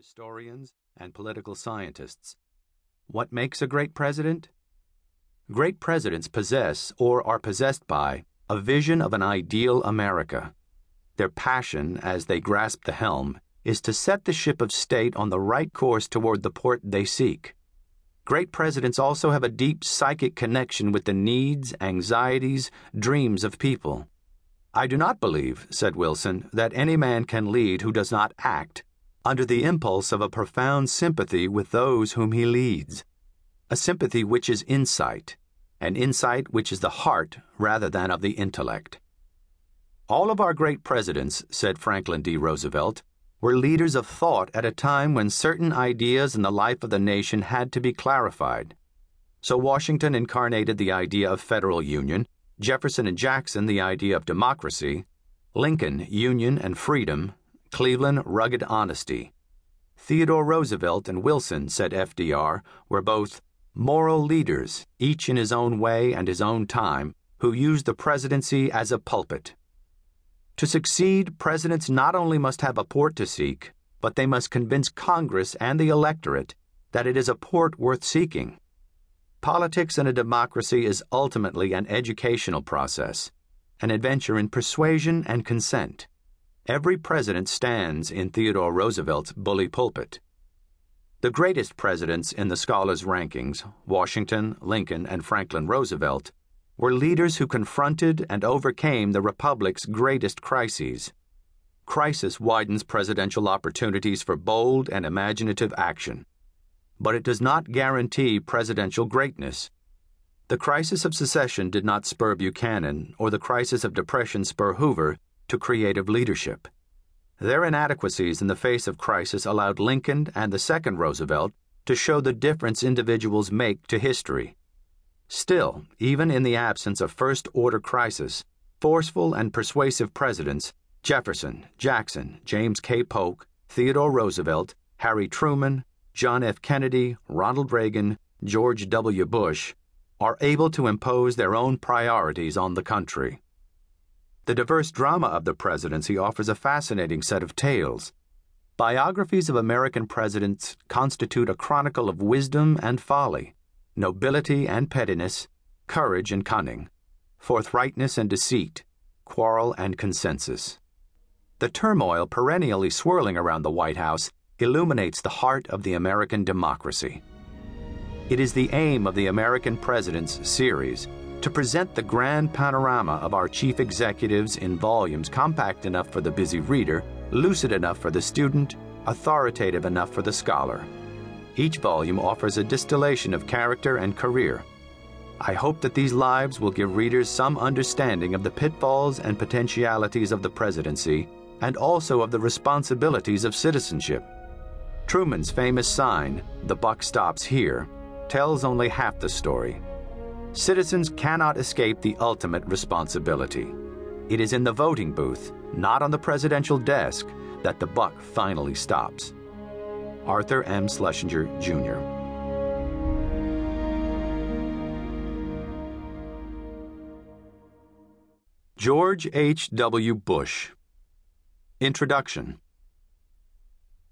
historians and political scientists. What makes a great president? Great presidents possess, or are possessed by, a vision of an ideal America. Their passion, as they grasp the helm, is to set the ship of state on the right course toward the port they seek. Great presidents also have a deep psychic connection with the needs, anxieties, dreams of people. I do not believe, said Wilson, that any man can lead who does not act under the impulse of a profound sympathy with those whom he leads. A sympathy which is insight, an insight which is the heart rather than of the intellect. All of our great presidents, said Franklin D. Roosevelt, were leaders of thought at a time when certain ideas in the life of the nation had to be clarified. So Washington incarnated the idea of federal union, Jefferson and Jackson the idea of democracy, Lincoln union and freedom, Cleveland rugged honesty. Theodore Roosevelt and Wilson, said FDR, were both moral leaders, each in his own way and his own time, who used the presidency as a pulpit. To succeed, presidents not only must have a port to seek, but they must convince Congress and the electorate that it is a port worth seeking. Politics in a democracy is ultimately an educational process, an adventure in persuasion and consent. Every president stands in Theodore Roosevelt's bully pulpit. The greatest presidents in the scholars' rankings, Washington, Lincoln, and Franklin Roosevelt, were leaders who confronted and overcame the Republic's greatest crises. Crisis widens presidential opportunities for bold and imaginative action. But it does not guarantee presidential greatness. The crisis of secession did not spur Buchanan, or the crisis of depression spur Hoover, to creative leadership. Their inadequacies in the face of crisis allowed Lincoln and the second Roosevelt to show the difference individuals make to history. Still, even in the absence of first order crisis, forceful and persuasive presidents Jefferson, Jackson, James K. Polk, Theodore Roosevelt, Harry Truman, John F. Kennedy, Ronald Reagan, George W. Bush are able to impose their own priorities on the country. The diverse drama of the presidency offers a fascinating set of tales. Biographies of American presidents constitute a chronicle of wisdom and folly nobility and pettiness, courage and cunning, forthrightness and deceit, quarrel and consensus. The turmoil perennially swirling around the White House illuminates the heart of the American democracy. It is the aim of the American Presidents series to present the grand panorama of our chief executives in volumes compact enough for the busy reader, lucid enough for the student, authoritative enough for the scholar. Each volume offers a distillation of character and career. I hope that these lives will give readers some understanding of the pitfalls and potentialities of the presidency and also of the responsibilities of citizenship. Truman's famous sign, The Buck Stops Here, tells only half the story. Citizens cannot escape the ultimate responsibility. It is in the voting booth, not on the presidential desk, that the buck finally stops. Arthur M. Schlesinger, Jr. George H. W. Bush. Introduction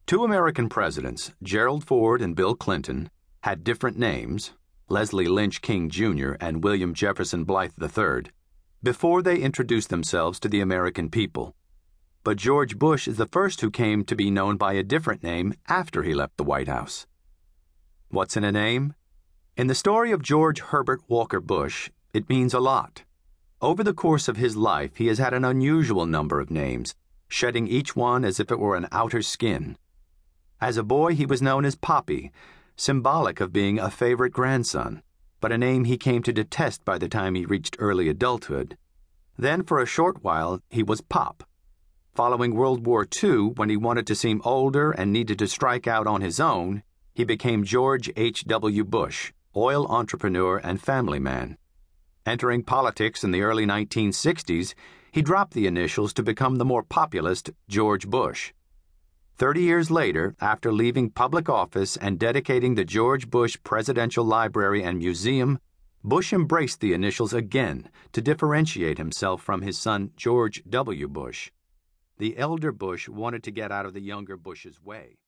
Two American presidents, Gerald Ford and Bill Clinton, had different names, Leslie Lynch King Jr. and William Jefferson Blythe III, before they introduced themselves to the American people but George Bush is the first who came to be known by a different name after he left the White House. What's in a name? In the story of George Herbert Walker Bush, it means a lot. Over the course of his life, he has had an unusual number of names, shedding each one as if it were an outer skin. As a boy, he was known as Poppy, symbolic of being a favorite grandson, but a name he came to detest by the time he reached early adulthood. Then, for a short while, he was Pop, Following World War II, when he wanted to seem older and needed to strike out on his own, he became George H.W. Bush, oil entrepreneur and family man. Entering politics in the early 1960s, he dropped the initials to become the more populist George Bush. Thirty years later, after leaving public office and dedicating the George Bush Presidential Library and Museum, Bush embraced the initials again to differentiate himself from his son George W. Bush. The elder Bush wanted to get out of the younger Bush's way.